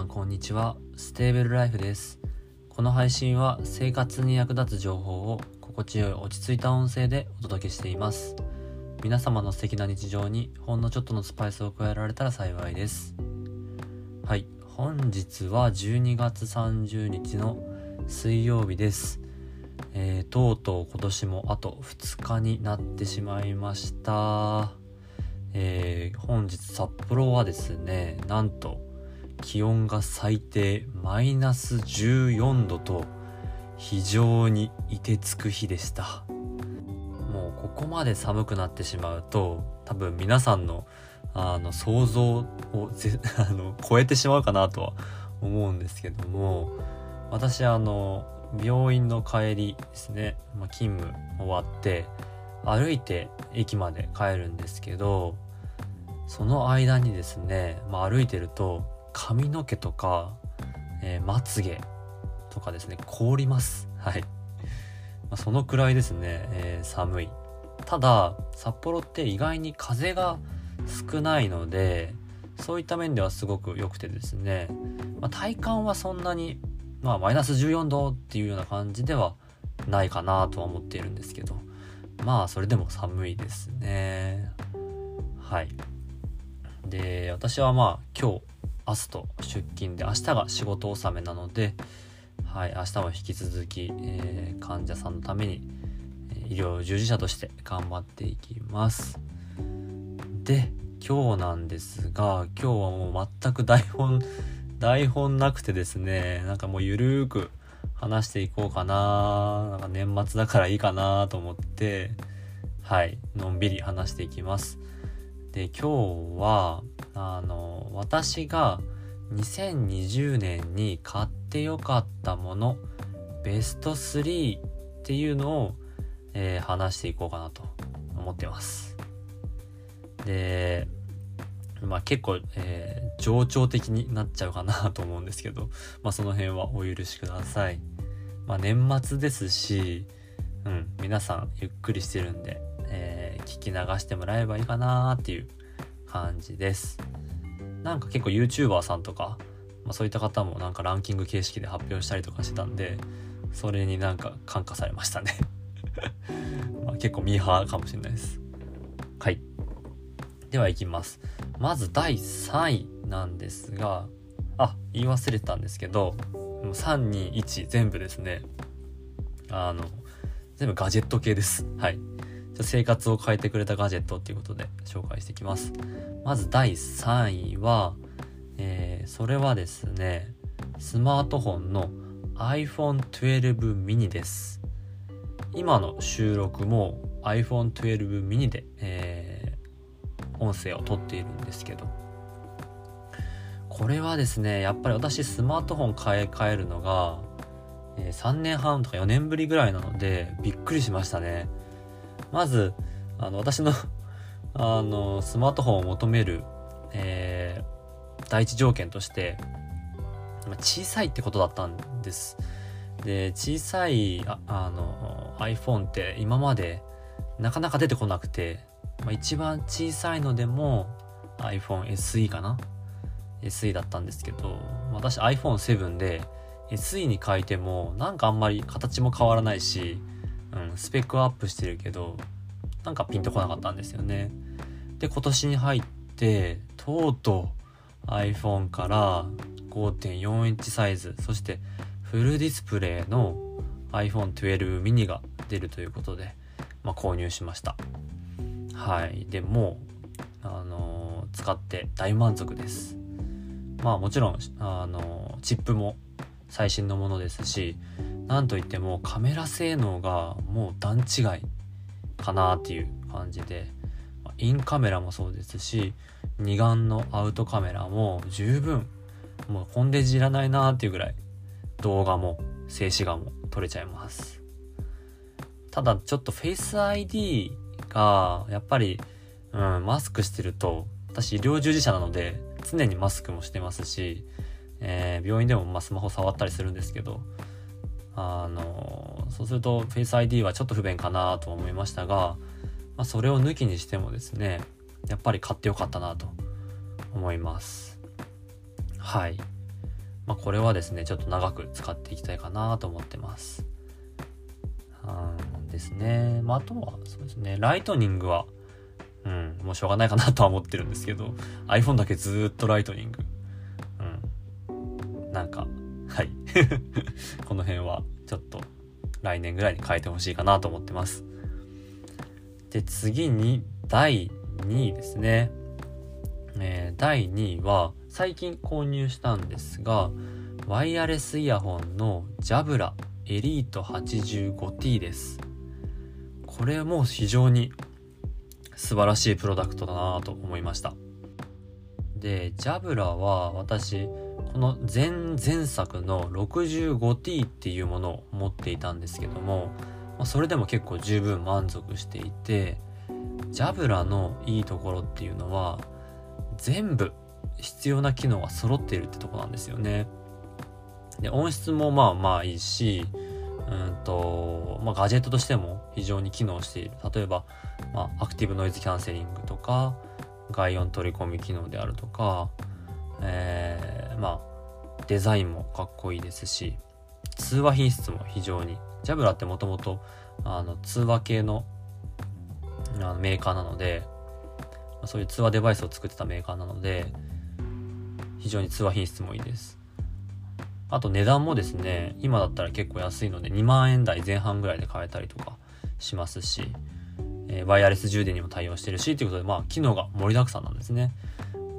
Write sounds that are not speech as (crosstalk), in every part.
さんこんにちは。ステーブルライフです。この配信は生活に役立つ情報を心地よい落ち着いた音声でお届けしています。皆様の素敵な日常にほんのちょっとのスパイスを加えられたら幸いです。はい。本日は12月30日の水曜日です。えー、とうとう今年もあと2日になってしまいました。えー、本日札幌はですねなんと気温が最低マイナス14度と非常に凍てつく日でした。もうここまで寒くなってしまうと多分皆さんのあの想像を (laughs) あの超えてしまうかなとは思うんですけども私あの病院の帰りですね、まあ、勤務終わって歩いて駅まで帰るんですけどその間にですね、まあ、歩いてると髪の毛とか、えー、まつげとかですね凍ります。はい、まあ、そのくらいですね、えー、寒い。ただ札幌って意外に風が少ないのでそういった面ではすごく良くてですね、まあ、体感はそんなにまあマイナス14度っていうような感じではないかなとは思っているんですけど。まあそれでも寒いですね。はい。で私はまあ今日明日と出勤で明日が仕事納めなのではい明日も引き続き、えー、患者さんのために医療従事者として頑張っていきます。で今日なんですが今日はもう全く台本 (laughs) 台本なくてですねなんかもうゆるーく話していこうかななんか年末だからいいかなと思ってはいのんびり話していきます。で今日はあの私が2020年に買ってよかったものベスト3っていうのを、えー、話していこうかなと思ってますでまあ結構、えー、情緒的になっちゃうかなと思うんですけど、まあその辺はお許しください。まあ年末ですし、うん、皆さんゆっくりしてるんで、えー、聞き流してもらえばいいかなっていう感じです。なんか結構 YouTuber さんとか、まあ、そういった方もなんかランキング形式で発表したりとかしてたんで、それになんか感化されましたねま結構ミーハーかもしれないです。はい。では行きます。まず第3位なんですが、あ、言い忘れたんですけど、3、2、1全部ですね。あの、全部ガジェット系です。はい。生活を変えてくれたガジェットっていうことで紹介していきます。まず第3位は、えー、それはですね、スマートフォンの iPhone 12 mini です。今の収録も iPhone 12 mini で、えー音声を撮っているんですけどこれはですねやっぱり私スマートフォン買い替えるのが、えー、3年半とか4年ぶりぐらいなのでびっくりしましたねまずあの私の (laughs) あのスマートフォンを求める、えー、第一条件として小さいってことだったんです。で小さいああの iPhone って今までなかなか出てこなくてまあ、一番小さいのでも iPhone SE かな？SE だったんですけど私 iPhone7 で SE に変えてもなんかあんまり形も変わらないし、うん、スペックアップしてるけどなんかピンとこなかったんですよね。で今年に入ってとうとう iPhone から5.4インチサイズそしてフルディスプレイの iPhone12 mini が出るということで、まあ、購入しました。はい。でもあのー、使って大満足です。まあもちろんあのー、チップも最新のものですしなんといってもカメラ性能がもう段違いかなっていう感じでインカメラもそうですし二眼のアウトカメラも十分もうコンデジいらないなっていうぐらい動画も静止画も撮れちゃいます。ただちょっとフェイス ID が、やっぱり、うん、マスクしてると、私医療従事者なので、常にマスクもしてますし、えー、病院でもまスマホ触ったりするんですけど、あの、そうすると Face ID はちょっと不便かなと思いましたが、まあ、それを抜きにしてもですね、やっぱり買ってよかったなと思います。はい。まあ、これはですねちょっと長く使っていきたいかなと思ってますうんですね、まあ、あとはそうですねライトニングはうんもうしょうがないかなとは思ってるんですけど iPhone だけずっとライトニングうんなんか (laughs) この辺はちょっと来年ぐらいに変えてほしいかなと思ってます。で次に第2位ですね。えー、第2位は最近購入したんですがワイヤレスイヤホンのジャブラエリート 85T です。これも非常に素晴らしいプロダクトだなと思いました。でジャブラは私この前前作の 65T っていうものを持っていたんですけどもそれでも結構十分満足していてジャブラのいいところっていうのは全部必要な機能が揃っているってとこなんですよね。で音質もまあまあいいしうんと、まあ、ガジェットとしても非常に機能している例えば、まあ、アクティブノイズキャンセリングとか外音取り込み機能であるとか、え、まあデザインもかっこいいですし通話品質も非常にジャブラってもともと通話系のあのメーカーなのでそういう通話デバイスを作ってたメーカーなので非常に通話品質もいいです。あと値段もですね今だったら結構安いので2万円台前半ぐらいで買えたりとかしますし、えー、ワイヤレス充電にも対応してるしということでまあ機能が盛りだくさんなんですね。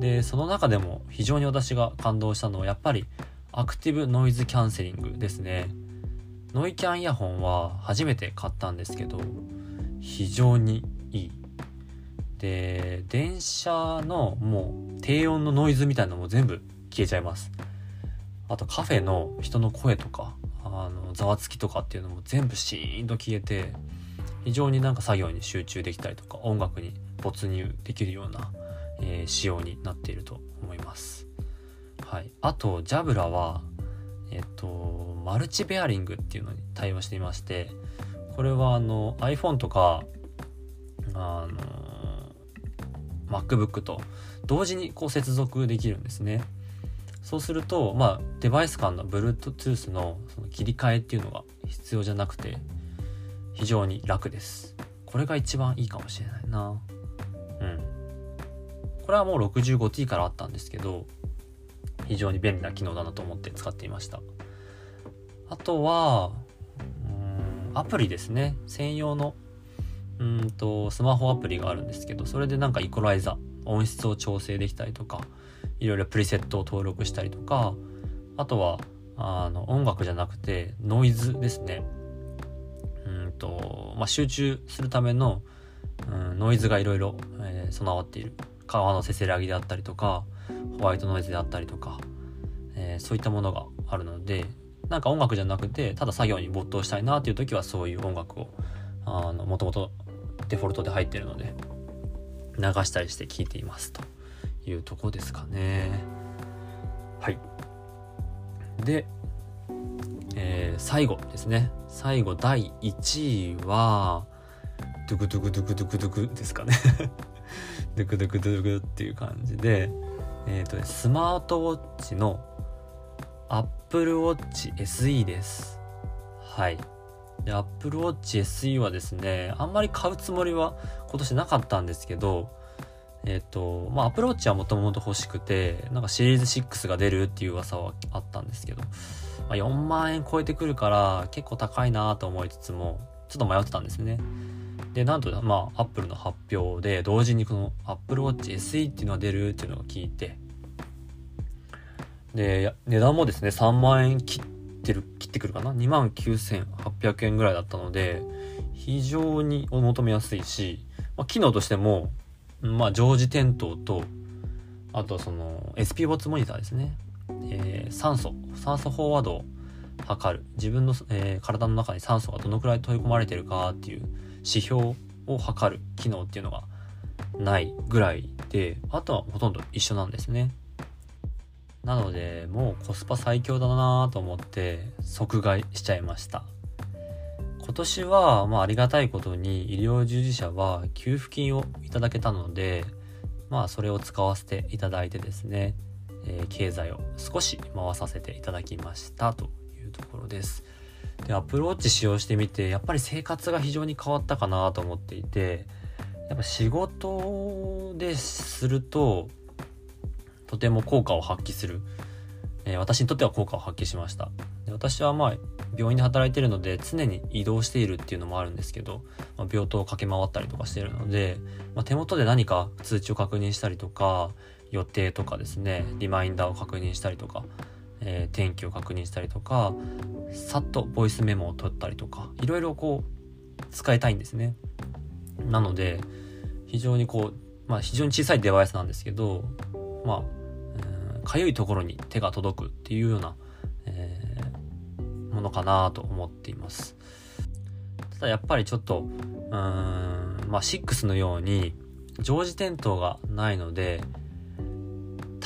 でその中でも非常に私が感動したのはやっぱりアクティブノイズキャンセリングですね。ノイキャンイヤホンは初めて買ったんですけど非常にいい。で電車のもう低音のノイズみたいなのも全部消えちゃいます。あとカフェの人の声とかあのざわつきとかっていうのも全部シーンと消えて非常になんか作業に集中できたりとか音楽に没入できるような、えー、仕様になっていると思います。はい、あとジャブラはえっとマルチベアリングっていうのに対応していましてこれはあの iPhone とかあの MacBook と同時にこう接続できるんですね。そうすると、まあ、デバイス間の Bluetooth のその切り替えっていうのが必要じゃなくて、非常に楽です。これが一番いいかもしれないな。これはもう 65T からあったんですけど、非常に便利な機能だなと思って使っていました。あとは、うん、アプリですね。専用のうんとスマホアプリがあるんですけどそれでなんかイコライザ音質を調整できたりとかいろいろプリセットを登録したりとかあとはあの音楽じゃなくてノイズですねうんと、まあ、集中するための、うん、ノイズがいろいろ備わっている川のせせらぎであったりとかホワイトノイズであったりとか、えー、そういったものがあるのでなんか音楽じゃなくてただ作業に没頭したいなっていう時はそういう音楽をあのもともとデフォルトで入ってるので流したりして聞いていますと。いうとこですかね。はい。で、えー、最後ですね。最後第1位はドゥクドゥクドゥクドゥクドゥクですかね。(laughs) ドゥクドゥクドゥクっていう感じでえ、ー、と、ね、スマートウォッチの Apple Watch SE です。はい。で、Apple Watch SE はですね、あんまり買うつもりは今年なかったんですけど、えっ、ー、と、まあ、Apple Watch はもともと欲しくて、なんかシリーズ6が出るっていう噂はあったんですけど、まあ、4万円超えてくるから結構高いなと思いつつも、ちょっと迷ってたんですね。で、なんと、まあ、Apple の発表で、同時にこの Apple Watch SE っていうのが出るっていうのを聞いて、で、値段もですね、3万円切って、ってる、切ってくるかな ?2 万9800円ぐらいだったので、非常にお求めやすいし、まあ、機能としても、まあ、常時点灯と、あとその SP ボッツモニターですね。えー、酸素、酸素飽和度を測る。自分の、えー、体の中に酸素がどのくらい取り込まれてるかっていう指標を測る機能っていうのがないぐらいで、あとはほとんど一緒なんですね。なのでもうコスパ最強だなと思って即買いしちゃいました今年はまあありがたいことに医療従事者は給付金をいただけたのでまあそれを使わせていただいてですねえー、経済を少し回させていただきましたというところです。で、アプローチ使用してみて、やっぱり生活が非常に変わったかなと思っていて、やっぱ仕事ですると、とても効果を発揮する。えー、私にとっては効果を発揮しました。で私はまあ、病院で働いてるので常に移動しているっていうのもあるんですけど、まあ、病棟を駆け回ったりとかしてるので、まあ、手元で何か通知を確認したりとか予定とかですねリマインダーを確認したりとか、えー、天気を確認したりとかさっとボイスメモを取ったりとかいろいろこう使いたいんですね。なので非常にこうまあ非常に小さいデバイスなんですけどまあかゆいところに手が届くっていうような、えー、ものかなと思っています。ただやっぱりちょっとうんまあ6のように常時点灯がないので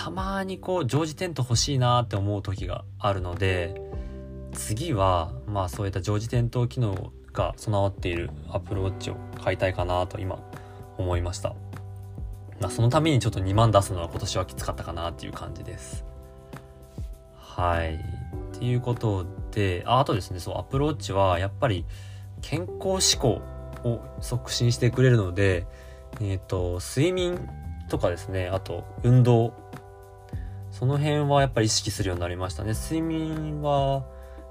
たまにこう常時テント欲しいなって思う時があるので次はまあそういった常時点灯機能が備わっているアプローチを買いたいかなと今思いました。まあ、そのためにちょっと2万出すのは今年はきつかったかなっていう感じです。はい。っていうことで、ああとですね、そう、アプローチはやっぱり健康志向を促進してくれるので、えっ、ー、と、睡眠とかですね、あと運動その辺はやっぱり意識するようになりましたね。睡眠は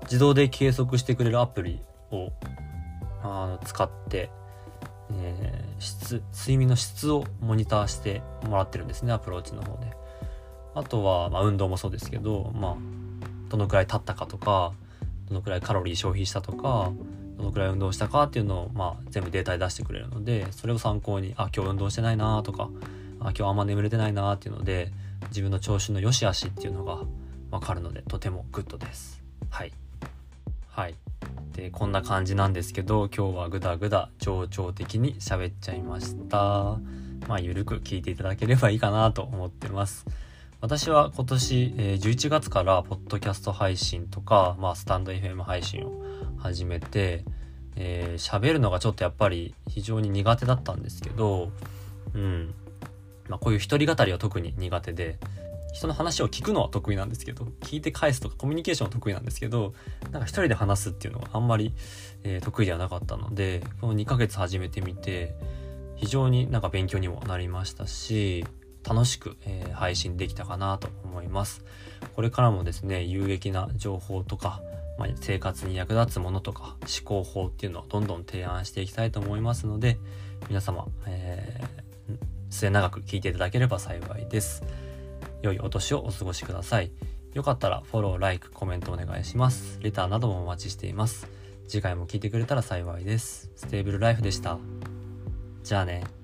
自動で計測してくれるアプリをあの使って、えー、質、睡眠の質をモニターしてもらってるんですね、アプローチの方で。あとは、まあ、運動もそうですけど、まあ、どのくらい経ったかとか、どのくらいカロリー消費したとか、どのくらい運動したかっていうのを、まあ、全部データで出してくれるので、それを参考に、あ、今日運動してないなとか、あ、今日あんま眠れてないなっていうので、自分の調子の良し悪しっていうのが分かるのでとてもグッドです。はい。はい。でこんな感じなんですけど今日はグダグダ情緒的に喋っちゃいました。まあゆるく聞いていただければいいかなと思ってます。私は今年、えー、11月からポッドキャスト配信とか、まあ、スタンド FM 配信を始めて喋、えー、るのがちょっとやっぱり非常に苦手だったんですけどうん。まあ、こういう一人語りは特に苦手で人の話を聞くのは得意なんですけど聞いて返すとかコミュニケーションは得意なんですけどなんか一人で話すっていうのはあんまり、えー、得意ではなかったのでこの2ヶ月始めてみて非常になんか勉強にもなりましたし楽しく、えー、配信できたかなと思います。これからもですね有益な情報とか、まあ、生活に役立つものとか思考法っていうのをどんどん提案していきたいと思いますので皆様、えー末永く聞いていただければ幸いです。良いお年をお過ごしください。よかったらフォロー、ライク、コメントお願いします。レターなどもお待ちしています。次回も聞いてくれたら幸いです。ステーブルライフでした。じゃあね。